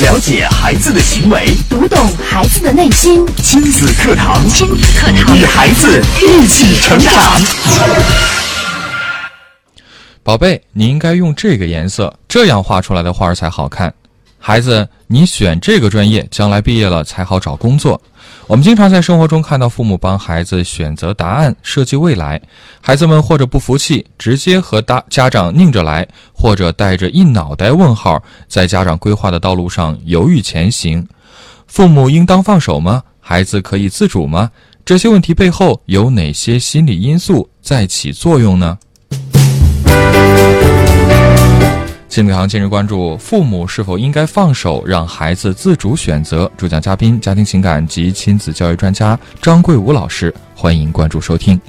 了解孩子的行为，读懂孩子的内心。亲子课堂，亲子课堂，与孩子一起成长。宝贝，你应该用这个颜色，这样画出来的画儿才好看。孩子，你选这个专业，将来毕业了才好找工作。我们经常在生活中看到父母帮孩子选择答案、设计未来，孩子们或者不服气，直接和大家长拧着来，或者带着一脑袋问号，在家长规划的道路上犹豫前行。父母应当放手吗？孩子可以自主吗？这些问题背后有哪些心理因素在起作用呢？亲子堂今日关注：父母是否应该放手，让孩子自主选择？主讲嘉宾：家庭情感及亲子教育专家张桂武老师。欢迎关注收听。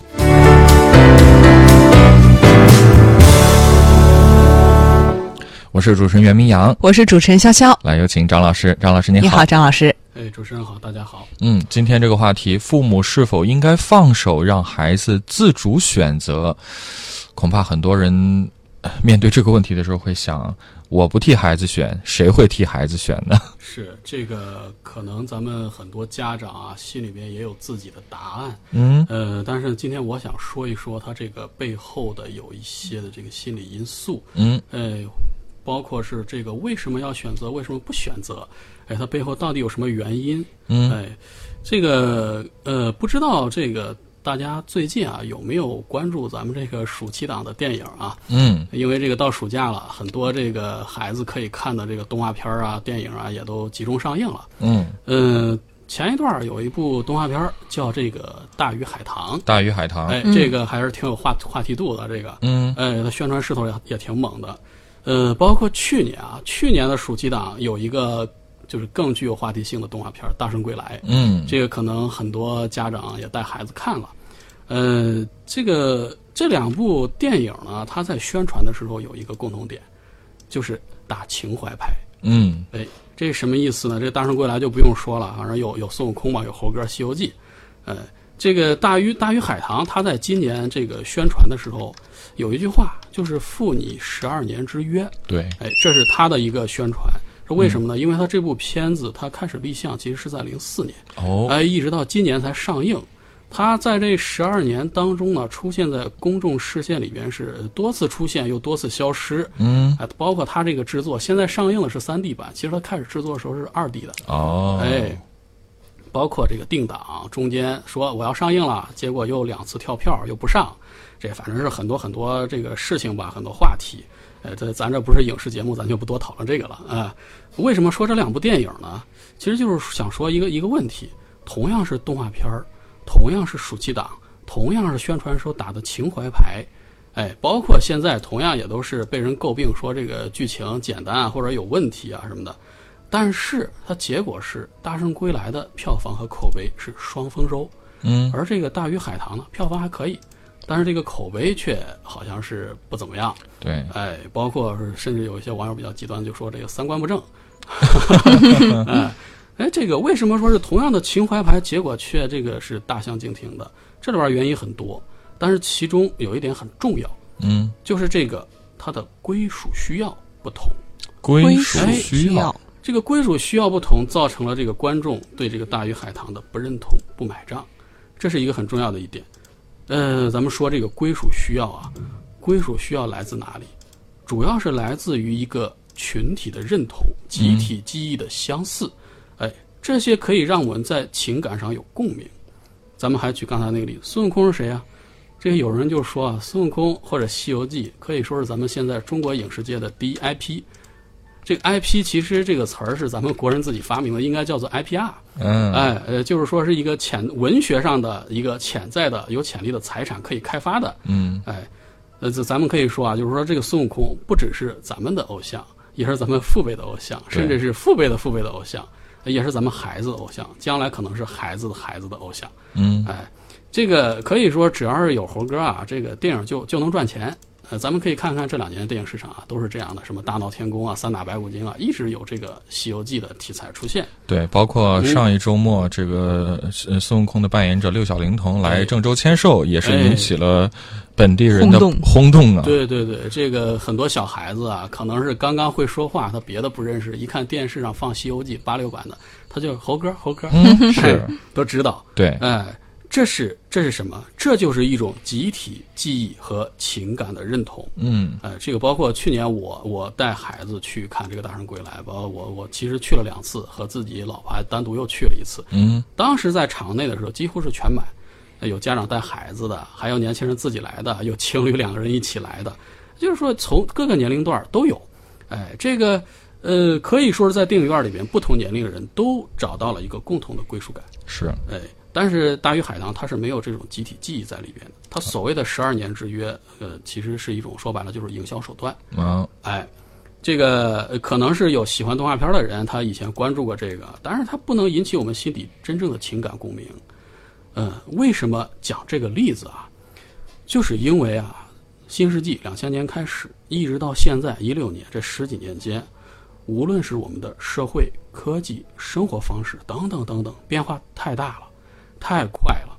我是主持人袁明阳，我是主持人潇潇。来有请张老师。张老师你好。你好，张老师。哎，主持人好，大家好。嗯，今天这个话题，父母是否应该放手，让孩子自主选择？恐怕很多人呃面对这个问题的时候会想：我不替孩子选，谁会替孩子选呢？是这个，可能咱们很多家长啊，心里边也有自己的答案。嗯呃，但是今天我想说一说他这个背后的有一些的这个心理因素。嗯呃，包括是这个为什么要选择，为什么不选择？哎，它背后到底有什么原因？嗯哎，这个呃，不知道这个大家最近啊有没有关注咱们这个暑期档的电影啊？嗯因为这个到暑假了，很多这个孩子可以看的这个动画片啊、电影啊，也都集中上映了。嗯，嗯，前一段儿有一部动画片儿叫这个《大鱼海棠》，大鱼海棠。哎，嗯这个还是挺有话话题度的。这个，嗯哎，它宣传势头也也挺猛的。呃，包括去年啊，去年的暑期档有一个就是更具有话题性的动画片《大圣归来》。嗯这个可能很多家长也带孩子看了。呃，这个这两部电影呢，它在宣传的时候有一个共同点，就是打情怀牌。嗯哎，这是什么意思呢？这《大圣归来》就不用说了，反正有有孙悟空嘛，有猴哥，《西游记》。呃，这个大鱼大鱼海棠，它在今年这个宣传的时候有一句话，就是“赴你十二年之约”。对，哎，这是它的一个宣传。是为什么呢？因为它这部片子它开始立项其实是在零四年。哦，哎，一直到今年才上映。它在这十二年当中呢，出现在公众视线里边是多次出现，又多次消失。嗯哎，包括他这个制作，现在上映的是三 D 版，其实他开始制作的时候是二 D 的。哦，哎，包括这个定档，中间说我要上映了，结果又两次跳票又不上，这反正是很多很多这个事情吧，很多话题。呃，这咱这不是影视节目，咱就不多讨论这个了啊、为什么说这两部电影呢？其实就是想说一个一个问题，同样是动画片儿，同样是暑期档，同样是宣传时候打的情怀牌，哎，包括现在同样也都是被人诟病说这个剧情简单啊，或者有问题啊什么的。但是它结果是《大圣归来》的票房和口碑是双丰收，嗯而这个《大鱼海棠》呢，票房还可以，但是这个口碑却好像是不怎么样。对，哎，包括甚至有一些网友比较极端，就说这个三观不正。哎，哎，这个为什么说是同样的情怀牌，结果却这个是大相径庭的？这里边原因很多，但是其中有一点很重要，嗯，就是这个它的归属需要不同。归属属需要，这个归属需要不同，造成了这个观众对这个大鱼海棠的不认同、不买账，这是一个很重要的一点。呃，咱们说这个归属需要啊，归属需要来自哪里？主要是来自于一个群体的认同、集体记忆的相似。哎，这些可以让我们在情感上有共鸣。咱们还举刚才那个例子，孙悟空是谁啊？这个有人就说啊，孙悟空或者《西游记》可以说是咱们现在中国影视界的第一 IP。这个 IP 其实这个词儿是咱们国人自己发明的，应该叫做 IPR。嗯，哎，呃，就是说是一个潜文学上的一个潜在的有潜力的财产可以开发的。嗯哎，呃，这咱们可以说啊，就是说这个孙悟空不只是咱们的偶像，也是咱们父辈的偶像，甚至是父辈的父辈的偶像，也是咱们孩子的偶像，将来可能是孩子的孩子的偶像。嗯哎，这个可以说只要是有猴哥啊，这个电影就就能赚钱。呃，咱们可以看看这两年的电影市场啊，都是这样的，什么大闹天宫啊、三打白骨精啊，一直有这个《西游记》的题材出现。对，包括上一周末这个呃孙悟空的扮演者六小龄童来哎郑州签售，也是引起了本地人的轰动轰动啊。对对对，这个很多小孩子啊，可能是刚刚会说话，他别的不认识，一看电视上放《西游记》八六版的，他就猴哥猴哥，嗯，是，都知道。对，哎，这是这是什么？这就是一种集体记忆和情感的认同。嗯呃，这个包括去年我我带孩子去看这个《大圣归来》，包括我我其实去了两次，和自己老婆还单独又去了一次。嗯，当时在场内的时候几乎是全满，呃有家长带孩子的，还有年轻人自己来的，有情侣两个人一起来的，就是说从各个年龄段都有。哎，这个呃可以说是在电影院里面，不同年龄的人都找到了一个共同的归属感。是，哎，但是大鱼海棠它是没有这种集体记忆在里边的。它所谓的十二年之约，呃，其实是一种说白了就是营销手段。啊，哎，这个呃可能是有喜欢动画片的人，他以前关注过这个，但是他不能引起我们心底真正的情感共鸣。嗯、为什么讲这个例子啊？就是因为啊，新世纪两千年开始，一直到现在一六年这十几年间，无论是我们的社会、科技、生活方式等等等等，变化太大了，太快了。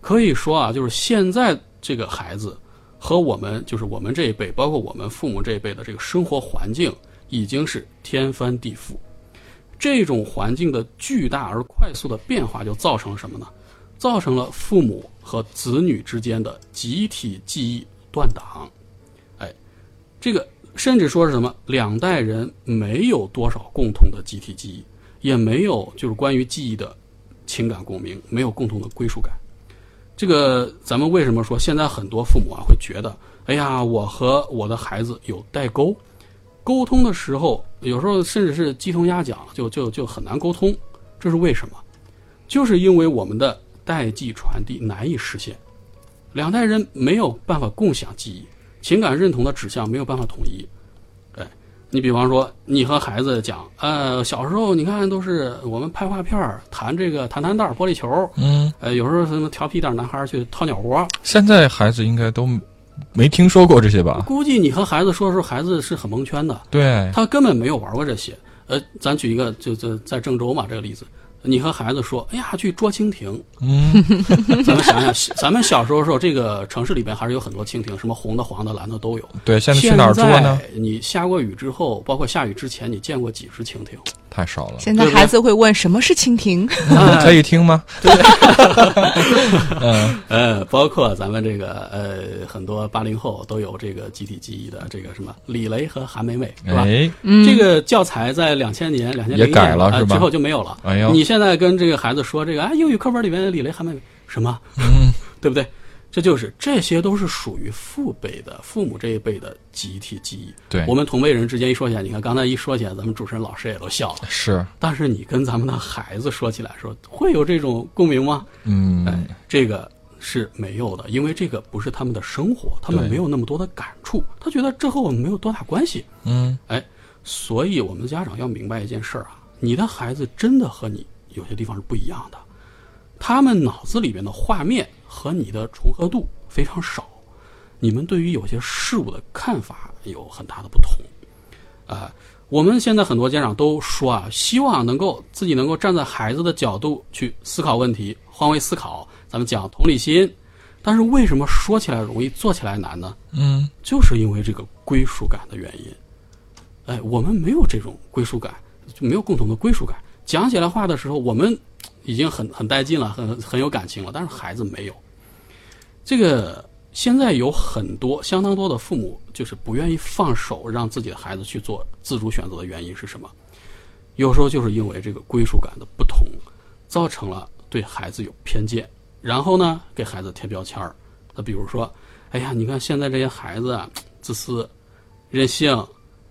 可以说啊，就是现在这个孩子和我们，就是我们这一辈，包括我们父母这一辈的这个生活环境，已经是天翻地覆。这种环境的巨大而快速的变化，就造成了什么呢？造成了父母和子女之间的集体记忆断档。哎，这个甚至说是什么？两代人没有多少共同的集体记忆，也没有就是关于记忆的情感共鸣，没有共同的归属感。这个咱们为什么说现在很多父母啊会觉得，哎呀，我和我的孩子有代沟，沟通的时候有时候甚至是鸡同鸭讲，就就就很难沟通，这是为什么？就是因为我们的代际传递难以实现，两代人没有办法共享记忆，情感认同的指向没有办法统一。哎，你比方说，你和孩子讲，呃，小时候你看都是我们拍画片儿弹这个弹弹袋、玻璃球，嗯，呃，有时候什么调皮点男孩去掏鸟窝，现在孩子应该都没听说过这些吧？估计你和孩子说的时候，孩子是很蒙圈的，对，他根本没有玩过这些。呃，咱举一个，就就在郑州嘛这个例子，你和孩子说，哎呀，去捉蜻蜓，嗯，咱们想想，咱们小时候的时候，这个城市里边还是有很多蜻蜓，什么红的、黄的、蓝的都有。对，现在去哪儿捉呢？你下过雨之后，包括下雨之前，你见过几只蜻蜓？太少了。现在孩子会问什么是蜻蜓？可以听吗？嗯，呃，包括咱们这个呃，很多八零后都有这个集体记忆的这个什么李雷和韩梅梅，是吧？哎，这个教材在两千年、两千也改了是吧之后就没有了。哎呦你现在跟这个孩子说这个啊，英语课本里面的李雷、韩梅梅什么？嗯，对不对？这就是这些都是属于父辈的、父母这一辈的集体记忆。对我们同辈人之间一说起来，你看刚才一说起来，咱们主持人老师也都笑了。是，但是你跟咱们的孩子说起来说，会有这种共鸣吗？嗯，哎，这个是没有的，因为这个不是他们的生活，他们没有那么多的感触，他觉得这和我们没有多大关系。嗯，哎，所以我们家长要明白一件事儿啊，你的孩子真的和你有些地方是不一样的，他们脑子里边的画面和你的重合度非常少，你们对于有些事物的看法有很大的不同。啊、我们现在很多家长都说啊，希望能够自己能够站在孩子的角度去思考问题，换位思考。咱们讲同理心，但是为什么说起来容易，做起来难呢？嗯，就是因为这个归属感的原因。哎，我们没有这种归属感，就没有共同的归属感。讲起来话的时候，我们已经很很带劲了，很很有感情了，但是孩子没有。这个现在有很多相当多的父母就是不愿意放手让自己的孩子去做自主选择的原因是什么？有时候就是因为这个归属感的不同，造成了对孩子有偏见，然后呢给孩子贴标签儿。那比如说，哎呀，你看现在这些孩子啊，自私、任性、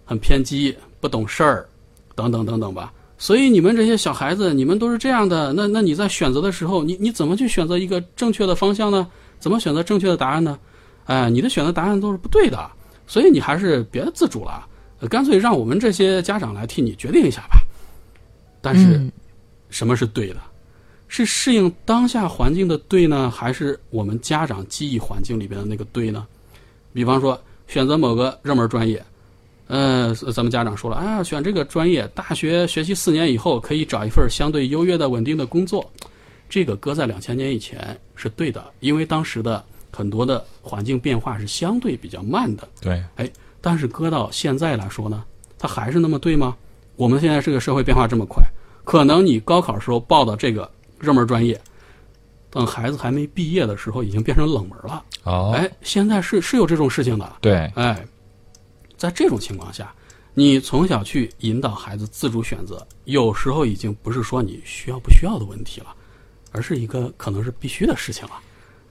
很偏激、不懂事儿，等等等等吧。所以你们这些小孩子，你们都是这样的，那那你在选择的时候，你你怎么去选择一个正确的方向呢？怎么选择正确的答案呢？哎，你的选择答案都是不对的，所以你还是别自主了，呃干脆让我们这些家长来替你决定一下吧。但是，嗯什么是对的？是适应当下环境的对呢，还是我们家长记忆环境里边的那个对呢？比方说，选择某个热门专业，呃，咱们家长说了，啊，选这个专业，大学学习四年以后可以找一份相对优越的稳定的工作，这个搁在两千年以前是对的，因为当时的很多的环境变化是相对比较慢的。对，哎，但是搁到现在来说呢，它还是那么对吗？我们现在这个社会变化这么快，可能你高考时候报的这个热门专业，等孩子还没毕业的时候，已经变成冷门了。哦，哎，现在是是有这种事情的。对，哎，在这种情况下，你从小去引导孩子自主选择，有时候已经不是说你需要不需要的问题了，而是一个可能是必须的事情了。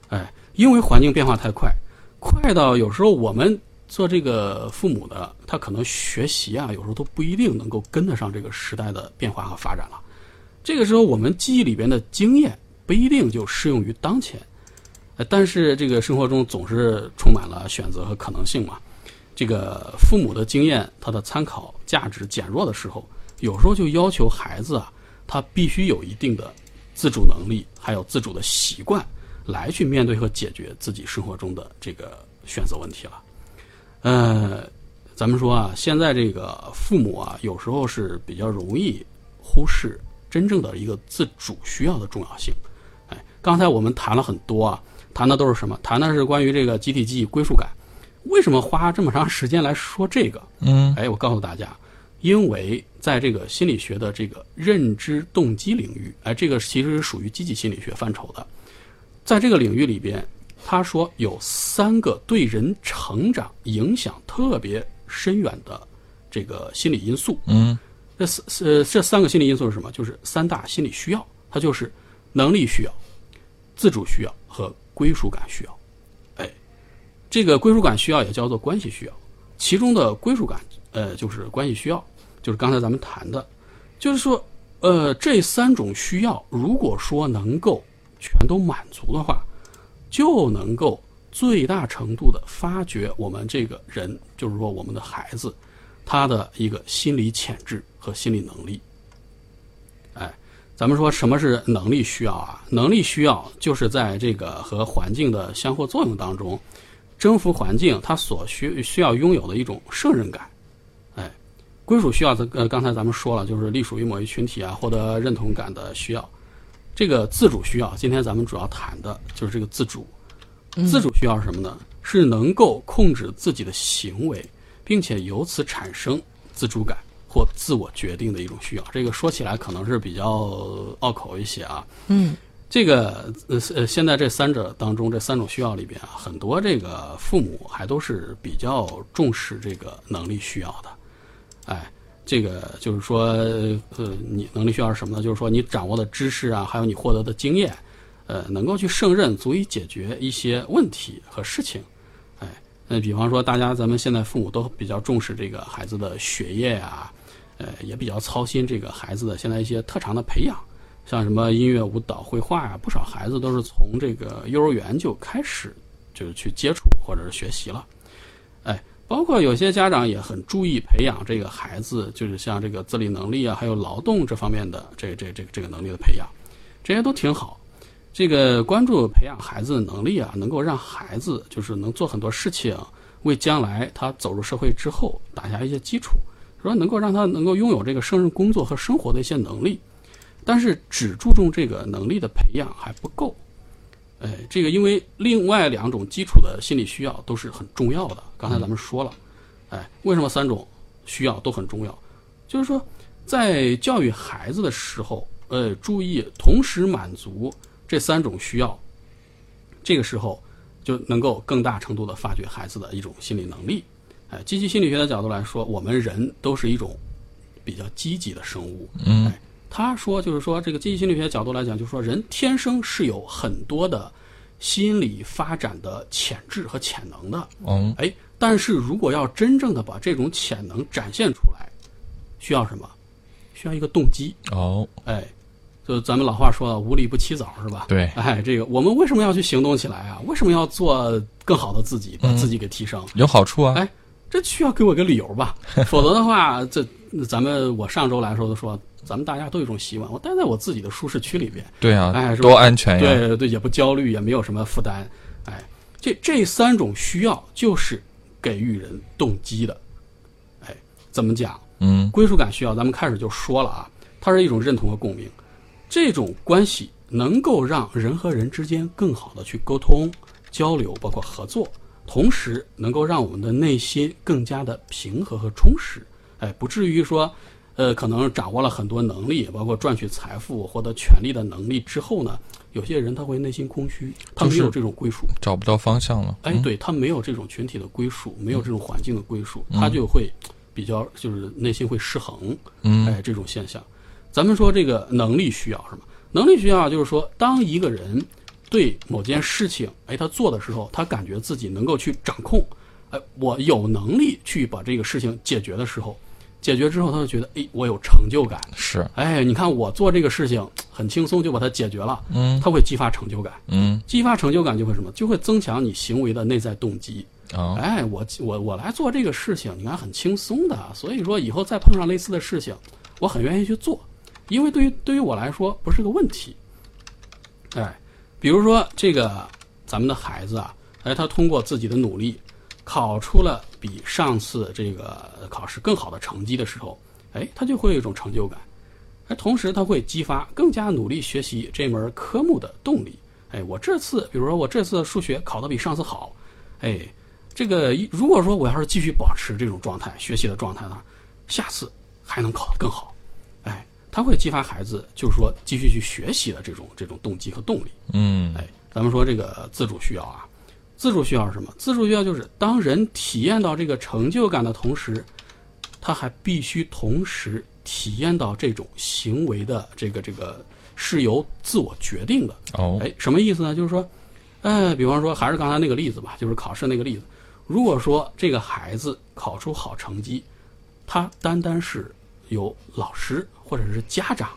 哎，因为环境变化太快，快到有时候我们做这个父母的，他可能学习啊，有时候都不一定能够跟得上这个时代的变化和发展了。这个时候，我们记忆里边的经验不一定就适用于当前。呃，但是这个生活中总是充满了选择和可能性嘛。这个父母的经验，他的参考价值减弱的时候，有时候就要求孩子啊，他必须有一定的自主能力，还有自主的习惯，来去面对和解决自己生活中的这个选择问题了。呃，咱们说啊，现在这个父母啊，有时候是比较容易忽视真正的一个自主需要的重要性。哎，刚才我们谈了很多啊。谈的都是什么？谈的是关于这个集体记忆归属感。为什么花这么长时间来说这个？嗯，哎，我告诉大家，因为在这个心理学的这个认知动机领域，哎，这个其实是属于积极心理学范畴的。在这个领域里边，他说有三个对人成长影响特别深远的这个心理因素。嗯，这三呃这三个心理因素是什么？就是三大心理需要，它就是能力需要、自主需要和。归属感需要，哎，这个归属感需要也叫做关系需要，其中的归属感，呃，就是关系需要，就是刚才咱们谈的，就是说，呃，这三种需要，如果说能够全都满足的话，就能够最大程度的发掘我们这个人，就是说我们的孩子，他的一个心理潜质和心理能力。哎咱们说什么是能力需要啊？能力需要就是在这个和环境的相互作用当中，征服环境，它所需需要拥有的一种胜任感。哎，归属需要，呃，刚才咱们说了，就是隶属于某一群体啊，获得认同感的需要。这个自主需要，今天咱们主要谈的就是这个自主。自主需要是什么呢？是能够控制自己的行为，并且由此产生自主感。或自我决定的一种需要，这个说起来可能是比较拗口一些啊。嗯，这个呃呃，现在这三者当中，这三种需要里边啊，很多这个父母还都是比较重视这个能力需要的。哎，这个就是说，呃，你能力需要是什么呢？就是说你掌握的知识啊，还有你获得的经验，呃，能够去胜任，足以解决一些问题和事情。哎，那比方说，大家咱们现在父母都比较重视这个孩子的学业啊。呃，也比较操心这个孩子的现在一些特长的培养，像什么音乐、舞蹈、绘画呀，不少孩子都是从这个幼儿园就开始就是去接触或者是学习了。哎，包括有些家长也很注意培养这个孩子，就是像这个自理能力啊，还有劳动这方面的这这这个这个能力的培养，这些都挺好。这个关注培养孩子的能力啊，能够让孩子就是能做很多事情，为将来他走入社会之后打下一些基础。说能够让他能够拥有这个胜任工作和生活的一些能力，但是只注重这个能力的培养还不够。哎，这个因为另外两种基础的心理需要都是很重要的。刚才咱们说了，哎，为什么三种需要都很重要？就是说，在教育孩子的时候，呃，注意同时满足这三种需要，这个时候就能够更大程度的发掘孩子的一种心理能力。哎，积极心理学的角度来说，我们人都是一种比较积极的生物。嗯，哎，他说就是说，这个积极心理学角度来讲，就是说人天生是有很多的心理发展的潜质和潜能的。嗯，哎，但是如果要真正的把这种潜能展现出来，需要什么？需要一个动机。哦，哎，就咱们老话说的“无利不起早”，是吧？对。哎，这个我们为什么要去行动起来啊？为什么要做更好的自己，把自己给提升？有好处啊。哎。这需要给我个理由吧，否则的话，这咱们我上周来说都说，咱们大家都有一种习惯，我待在我自己的舒适区里边，对啊，哎，多安全呀，对对，也不焦虑，也没有什么负担，哎，这这三种需要就是给予人动机的。哎，怎么讲？嗯归属感需要，咱们开始就说了啊，它是一种认同和共鸣，这种关系能够让人和人之间更好的去沟通、交流，包括合作，同时能够让我们的内心更加的平和和充实，哎，不至于说，呃，可能掌握了很多能力，包括赚取财富、获得权利的能力之后呢，有些人他会内心空虚，他没有这种归属，找不到方向了。哎，嗯对他没有这种群体的归属，没有这种环境的归属，他就会比较就是内心会失衡，嗯哎，这种现象。咱们说这个能力需要什么？能力需要就是说，当一个人对某件事情，哎，他做的时候，他感觉自己能够去掌控，哎，我有能力去把这个事情解决的时候，解决之后，他就觉得，哎，我有成就感，是，哎，你看我做这个事情很轻松就把它解决了，嗯他会激发成就感，嗯激发成就感就会什么？就会增强你行为的内在动机。啊哎，我我我来做这个事情，你看很轻松的，所以说以后再碰上类似的事情，我很愿意去做，因为对于对于我来说不是个问题。哎，比如说这个咱们的孩子啊，哎，他通过自己的努力，考出了比上次这个考试更好的成绩的时候，哎，他就会有一种成就感，哎，同时他会激发更加努力学习这门科目的动力。哎，我这次，比如说我这次数学考得比上次好，哎，这个如果说我要是继续保持这种状态，学习的状态呢，下次还能考得更好，哎，他会激发孩子就是说继续去学习的这种这种动机和动力。嗯哎，咱们说这个自主需要啊，自主需要是什么？自主需要就是当人体验到这个成就感的同时，他还必须同时体验到这种行为的这个这个是由自我决定的。哦哎，什么意思呢？就是说，哎，比方说还是刚才那个例子吧，就是考试那个例子。如果说这个孩子考出好成绩，他单单是由老师或者是家长，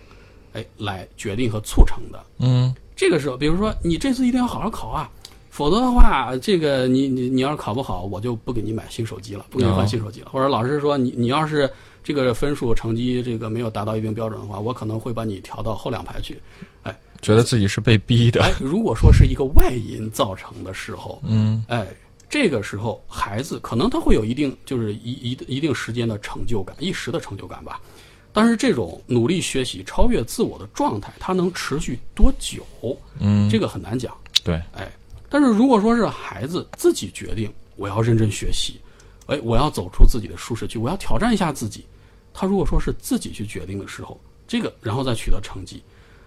哎，来决定和促成的。嗯这个时候，比如说你这次一定要好好考啊，否则的话，这个你你你要是考不好，我就不给你买新手机了，不给你换新手机了。或者老师说你你要是这个分数成绩这个没有达到一定标准的话，我可能会把你调到后两排去。哎觉得自己是被逼的。哎，如果说是一个外因造成的时候，嗯哎，这个时候孩子可能他会有一定就是一一一定时间的成就感，一时的成就感吧。但是这种努力学习、超越自我的状态，它能持续多久？嗯，这个很难讲。对，哎，但是如果说是孩子自己决定我要认真学习，哎，我要走出自己的舒适区，我要挑战一下自己，他如果说是自己去决定的时候，这个然后再取得成绩，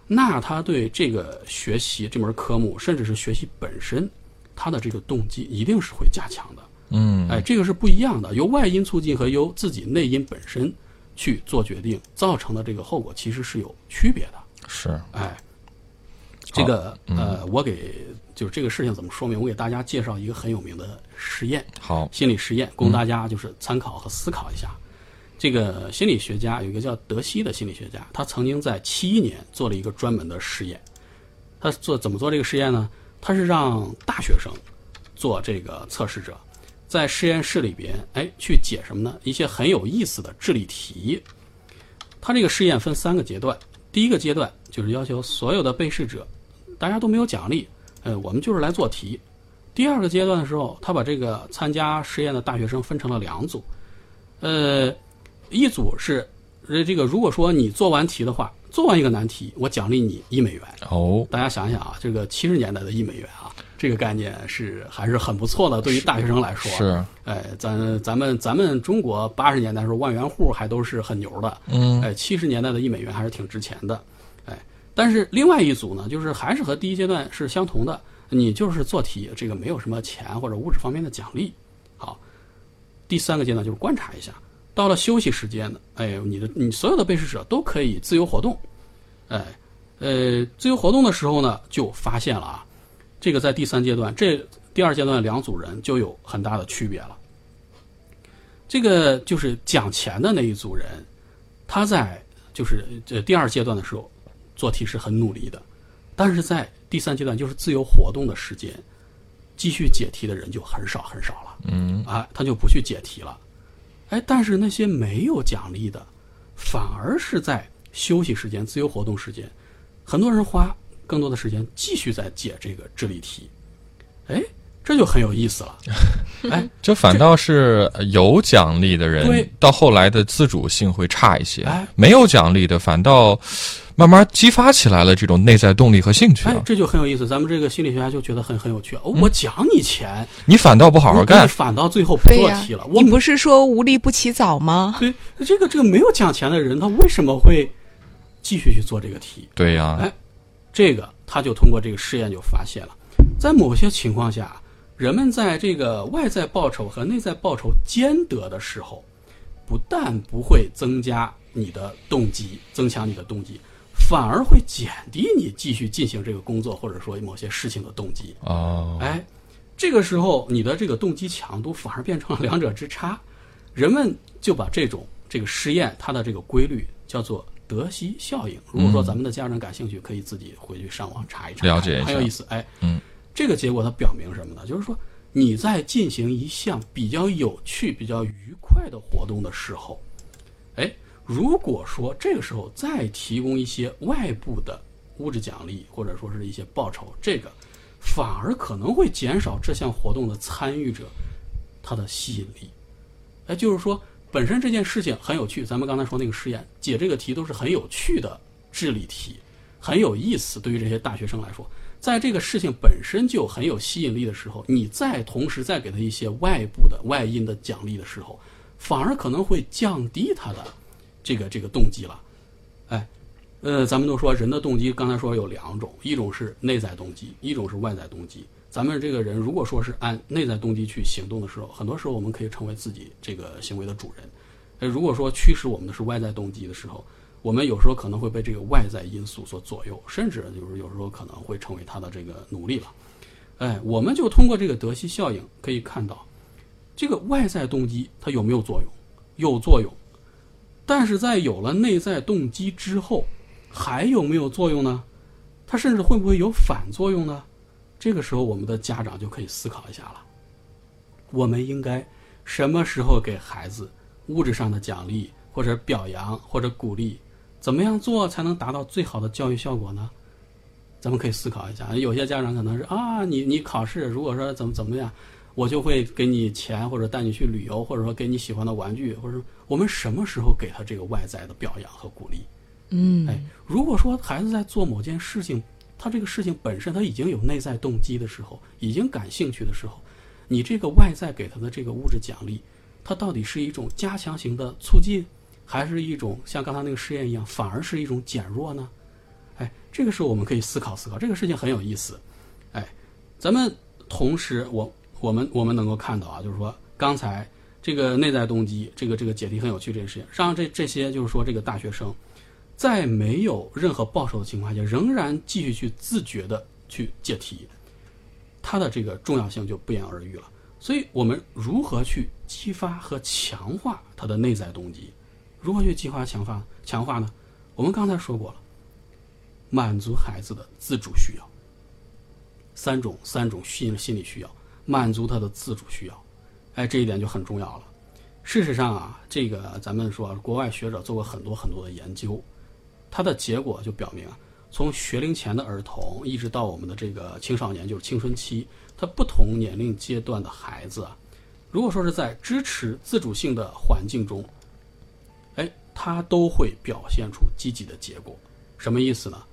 那他对这个学习这门科目，甚至是学习本身，他的这个动机一定是会加强的。嗯哎，这个是不一样的，由外因促进和由自己内因本身去做决定造成的这个后果，其实是有区别的。是，哎，这个呃，我给就是这个事情怎么说明？我给大家介绍一个很有名的实验，好，心理实验，供大家就是参考和思考一下。这个心理学家有一个叫德西的心理学家，他曾经在七一年做了一个专门的实验。他做怎么做这个实验呢？他是让大学生做这个测试者，在实验室里边，哎，去解什么呢？一些很有意思的智力题。他这个试验分三个阶段，第一个阶段就是要求所有的被试者，大家都没有奖励，呃，我们就是来做题。第二个阶段的时候，他把这个参加实验的大学生分成了两组，呃，一组是呃这个如果说你做完题的话，做完一个难题，我奖励你一美元。哦，大家想想啊，这个七十年代的一美元啊，这个概念是还是很不错的，对于大学生来说。是，哎，咱咱们咱们中国八十年代时候，万元户还都是很牛的。嗯哎，七十年代的一美元还是挺值钱的。但是另外一组呢，就是还是和第一阶段是相同的，你就是做题，这个没有什么钱或者物质方面的奖励。好，第三个阶段就是观察一下，到了休息时间呢，哎，你的你所有的被试者都可以自由活动。哎，呃，自由活动的时候呢，就发现了啊，这个在第三阶段，这第二阶段两组人就有很大的区别了。这个就是讲钱的那一组人，他在就是这第二阶段的时候做题是很努力的，但是在第三阶段就是自由活动的时间，继续解题的人就很少很少了。嗯啊，他就不去解题了。哎，但是那些没有奖励的，反而是在休息时间、自由活动时间，很多人花更多的时间继续在解这个智力题。哎，这就很有意思了。哎，这反倒是有奖励的人，到后来的自主性会差一些哎；没有奖励的，反倒慢慢激发起来了这种内在动力和兴趣了，。哎这就很有意思。咱们这个心理学家就觉得很很有趣。哦，我奖你钱，你反倒不好好你干，反倒最后不做题了。我你不是说无利不起早吗？对这个这个没有奖钱的人，他为什么会继续去做这个题？对呀、哎这个他就通过这个试验就发现了，在某些情况下，人们在这个外在报酬和内在报酬兼得的时候，不但不会增加你的动机，增强你的动机，反而会减低你继续进行这个工作或者说某些事情的动机。哦，哎，这个时候你的这个动机强度反而变成了两者之差，人们就把这种这个实验它的这个规律叫做德西效应。如果说咱们的家长感兴趣，可以自己回去上网查一查，了解一下很有意思。哎，嗯，这个结果它表明什么呢？就是说你在进行一项比较有趣、比较愉快的活动的时候，哎，如果说这个时候再提供一些外部的物质奖励或者说是一些报酬，这个反而可能会减少这项活动的参与者他的吸引力。哎，就是说本身这件事情很有趣，咱们刚才说那个实验解这个题都是很有趣的智力题，很有意思。对于这些大学生来说，在这个事情本身就很有吸引力的时候，你再同时再给他一些外部的外因的奖励的时候，反而可能会降低他的这个这个动机了。哎，呃，咱们都说人的动机，刚才说有两种，一种是内在动机，一种是外在动机。咱们这个人如果说是按内在动机去行动的时候，很多时候我们可以成为自己这个行为的主人。呃，如果说驱使我们的是外在动机的时候，我们有时候可能会被这个外在因素所左右，甚至就是有时候可能会成为他的这个奴隶了。哎，我们就通过这个德西效应可以看到，这个外在动机它有没有作用？有作用，但是在有了内在动机之后，还有没有作用呢？它甚至会不会有反作用呢？这个时候，我们的家长就可以思考一下了。我们应该什么时候给孩子物质上的奖励，或者表扬，或者鼓励？怎么样做才能达到最好的教育效果呢？咱们可以思考一下。有些家长可能是啊，你你考试如果说怎么怎么样，我就会给你钱，或者带你去旅游，或者说给你喜欢的玩具，或者我们什么时候给他这个外在的表扬和鼓励？嗯，哎，如果说孩子在做某件事情，他这个事情本身他已经有内在动机的时候，已经感兴趣的时候，你这个外在给他的这个物质奖励，它到底是一种加强型的促进，还是一种像刚才那个试验一样，反而是一种减弱呢？哎，这个时候我们可以思考思考，这个事情很有意思。哎，咱们同时我我们我们能够看到啊，就是说刚才这个内在动机，这个这个解题很有趣这件事情，让这这些就是说这个大学生。在没有任何报酬的情况下，仍然继续去自觉的去解题，它的这个重要性就不言而喻了。所以，我们如何去激发和强化他的内在动机？如何去激发、强化、强化呢？我们刚才说过了，满足孩子的自主需要，三种三种心心理需要，满足他的自主需要，哎，这一点就很重要了。事实上啊，这个咱们说，国外学者做过很多很多的研究。它的结果就表明啊，从学龄前的儿童一直到我们的这个青少年，就是青春期，他不同年龄阶段的孩子啊，如果说是在支持自主性的环境中，他都会表现出积极的结果。什么意思呢？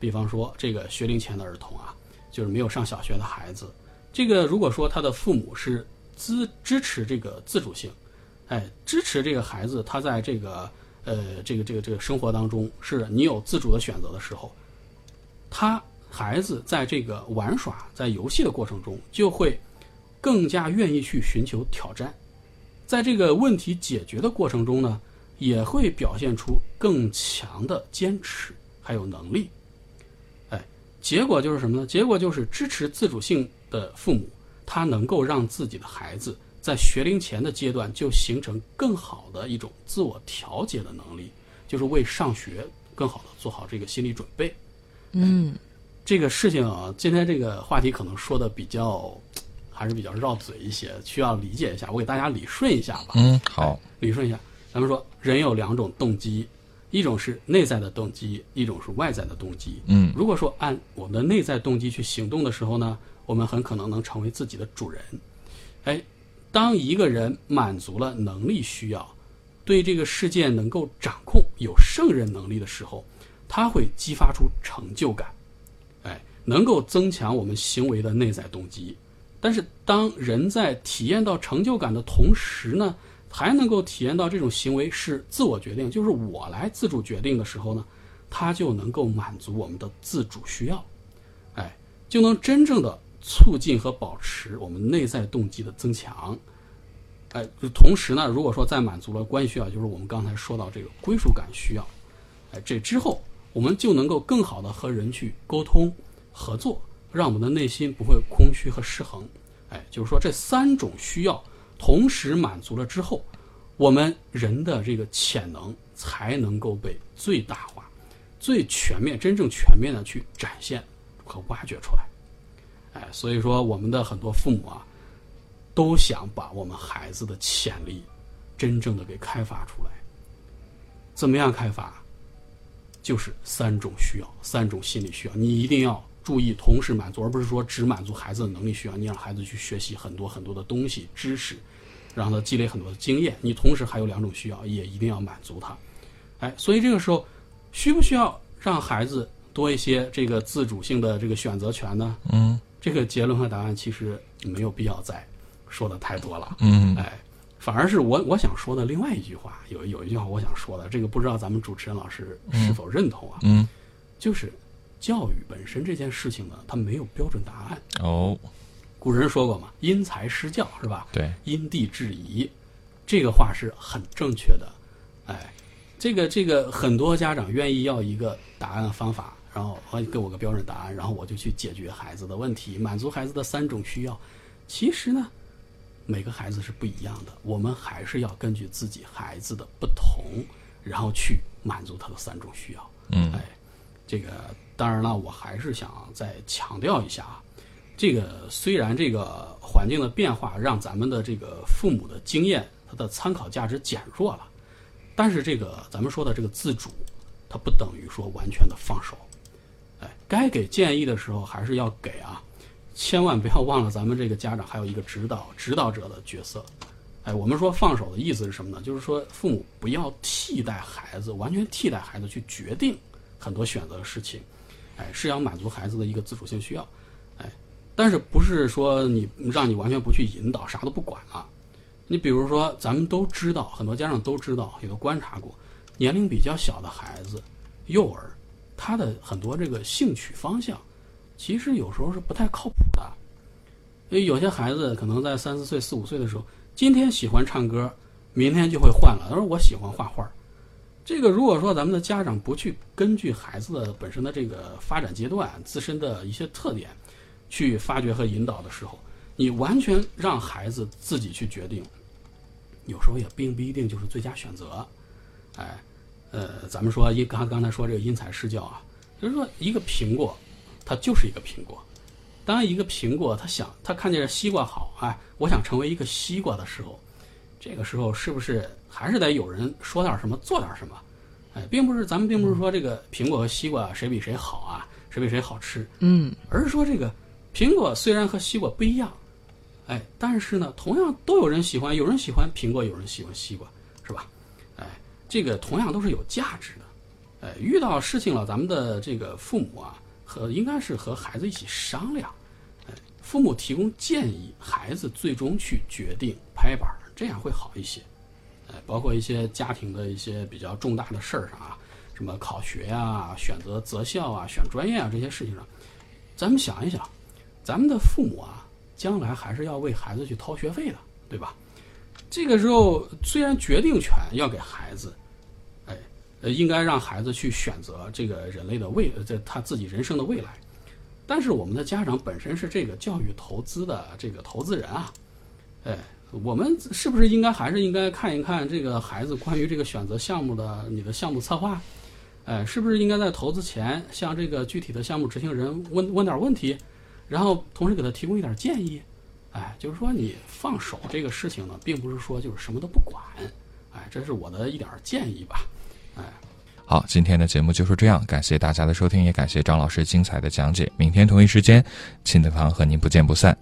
比方说，这个学龄前的儿童啊，就是没有上小学的孩子，这个如果说他的父母是支支持这个自主性，哎，支持这个孩子他在这个。呃，这个这个这个生活当中，是你有自主的选择的时候，他孩子在这个玩耍、在游戏的过程中，就会更加愿意去寻求挑战，在这个问题解决的过程中呢，也会表现出更强的坚持还有能力。哎，结果就是什么呢？结果就是支持自主性的父母，他能够让自己的孩子。在学龄前的阶段就形成更好的一种自我调节的能力，就是为上学更好的做好这个心理准备。嗯，这个事情啊，今天这个话题可能说的比较还是比较绕嘴一些，需要理解一下。我给大家理顺一下吧。嗯，好，理顺一下。咱们说人有两种动机，一种是内在的动机，一种是外在的动机。嗯如果说按我们的内在动机去行动的时候呢，我们很可能能成为自己的主人。哎，当一个人满足了能力需要，对这个世界能够掌控、有胜任能力的时候，他会激发出成就感，哎，能够增强我们行为的内在动机。但是，当人在体验到成就感的同时呢，还能够体验到这种行为是自我决定，就是我来自主决定的时候呢，他就能够满足我们的自主需要，哎，就能真正的促进和保持我们内在动机的增强。哎，同时呢，如果说再满足了关系需要，就是我们刚才说到这个归属感需要，哎，这之后我们就能够更好的和人去沟通合作，让我们的内心不会空虚和失衡。哎，就是说这三种需要同时满足了之后，我们人的这个潜能才能够被最大化、最全面、真正全面的去展现和挖掘出来。哎，所以说我们的很多父母啊，都想把我们孩子的潜力真正的给开发出来。怎么样开发？就是三种需要，三种心理需要，你一定要注意同时满足，而不是说只满足孩子的能力需要。你让孩子去学习很多很多的东西、知识，让他积累很多的经验。你同时还有两种需要，也一定要满足他。哎，所以这个时候，需不需要让孩子多一些这个自主性的这个选择权呢？嗯这个结论和答案其实没有必要再说的太多了。嗯哎，反而是我我想说的另外一句话，有有一句话我想说的，这个不知道咱们主持人老师是否认同啊？嗯就是教育本身这件事情呢，它没有标准答案。哦，古人说过嘛，“因材施教”是吧？对，因地制宜，这个话是很正确的。哎，这个这个很多家长愿意要一个答案方法，然后呃给我个标准答案，然后我就去解决孩子的问题，满足孩子的三种需要。其实呢，每个孩子是不一样的，我们还是要根据自己孩子的不同，然后去满足他的三种需要。嗯哎，这个当然了，我还是想再强调一下啊，这个虽然这个环境的变化让咱们的这个父母的经验，它的参考价值减弱了，但是这个咱们说的这个自主，它不等于说完全的放手。哎，该给建议的时候还是要给啊，千万不要忘了咱们这个家长还有一个指导指导者的角色。哎，我们说放手的意思是什么呢？就是说父母不要替代孩子，完全替代孩子去决定很多选择的事情。哎，是要满足孩子的一个自主性需要。哎，但是不是说你让你完全不去引导，啥都不管了？你比如说，咱们都知道，很多家长都知道，也都观察过，年龄比较小的孩子，幼儿，他的很多这个兴趣方向，其实有时候是不太靠谱的。因为有些孩子可能在三四岁、四五岁的时候，今天喜欢唱歌，明天就会换了。他说我喜欢画画。这个如果说咱们的家长不去根据孩子的本身的这个发展阶段、自身的一些特点，去发掘和引导的时候，你完全让孩子自己去决定，有时候也并不一定就是最佳选择。哎，呃，咱们说因刚刚才说这个因材施教啊，就是说一个苹果，它就是一个苹果。当一个苹果，他想他看见西瓜好，哎，我想成为一个西瓜的时候，这个时候是不是还是得有人说点什么，做点什么？哎，并不是咱们并不是说这个苹果和西瓜谁比谁好啊，谁比谁好吃，嗯而是说这个苹果虽然和西瓜不一样，哎，但是呢，同样都有人喜欢，有人喜欢苹果，有人喜欢西瓜，是吧？哎，这个同样都是有价值的。哎，遇到事情了，咱们的这个父母啊，和应该是和孩子一起商量，哎，父母提供建议，孩子最终去决定拍板，这样会好一些。包括一些家庭的一些比较重大的事儿上啊，什么考学呀、选择择校啊、选专业啊这些事情上，咱们想一想，咱们的父母啊，将来还是要为孩子去掏学费的，对吧？这个时候虽然决定权要给孩子，哎，呃，应该让孩子去选择这个人类的未，呃这他自己人生的未来，但是我们的家长本身是这个教育投资的这个投资人啊，哎，我们是不是应该还是应该看一看这个孩子关于这个选择项目的你的项目策划？哎，是不是应该在投资前向这个具体的项目执行人问问点问题，然后同时给他提供一点建议？哎，就是说你放手这个事情呢，并不是说就是什么都不管，哎，这是我的一点建议吧。哎，好，今天的节目就是这样，感谢大家的收听，也感谢张老师精彩的讲解。明天同一时间，亲子堂和您不见不散。